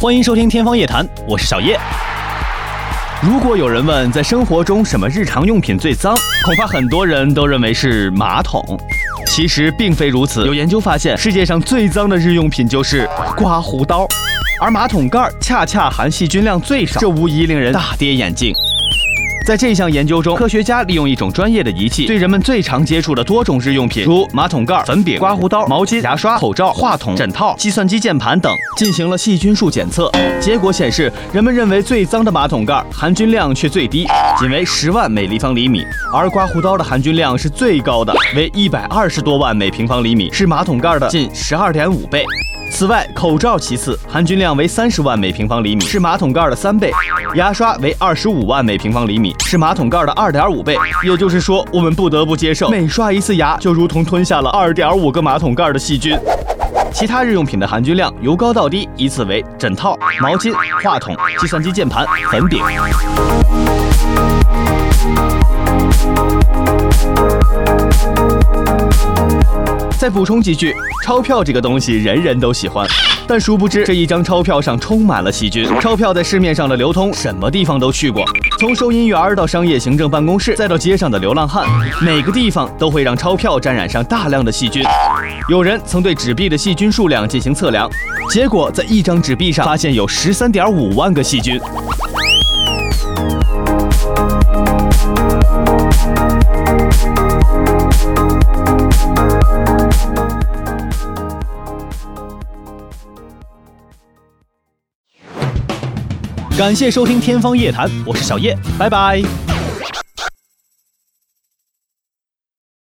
欢迎收听《天方夜谭》，我是小叶。如果有人问在生活中什么日常用品最脏，恐怕很多人都认为是马桶。其实并非如此，有研究发现，世界上最脏的日用品就是刮胡刀，而马桶盖恰恰含细菌量最少，这无疑令人大跌眼镜。在这项研究中，科学家利用一种专业的仪器，对人们最常接触的多种日用品，如马桶盖、粉饼、刮胡刀、毛巾、牙刷、口罩、话筒、枕套、计算机键盘等，进行了细菌数检测。结果显示，人们认为最脏的马桶盖含菌量却最低，仅为十万每立方厘米；而刮胡刀的含菌量是最高的，为一百二十多万每平方厘米，是马桶盖的近十二点五倍。此外，口罩其次，含菌量为三十万每平方厘米，是马桶盖的三倍；牙刷为二十五万每平方厘米，是马桶盖的二点五倍。也就是说，我们不得不接受，每刷一次牙就如同吞下了二点五个马桶盖的细菌。其他日用品的含菌量由高到低依次为枕套、毛巾、话筒、计算机键盘、粉饼。再补充几句，钞票这个东西人人都喜欢，但殊不知这一张钞票上充满了细菌。钞票在市面上的流通，什么地方都去过，从收银员到商业行政办公室，再到街上的流浪汉，每个地方都会让钞票沾染上大量的细菌。有人曾对纸币的细菌数量进行测量，结果在一张纸币上发现有十三点五万个细菌。感谢收听《天方夜谭》，我是小叶，拜拜。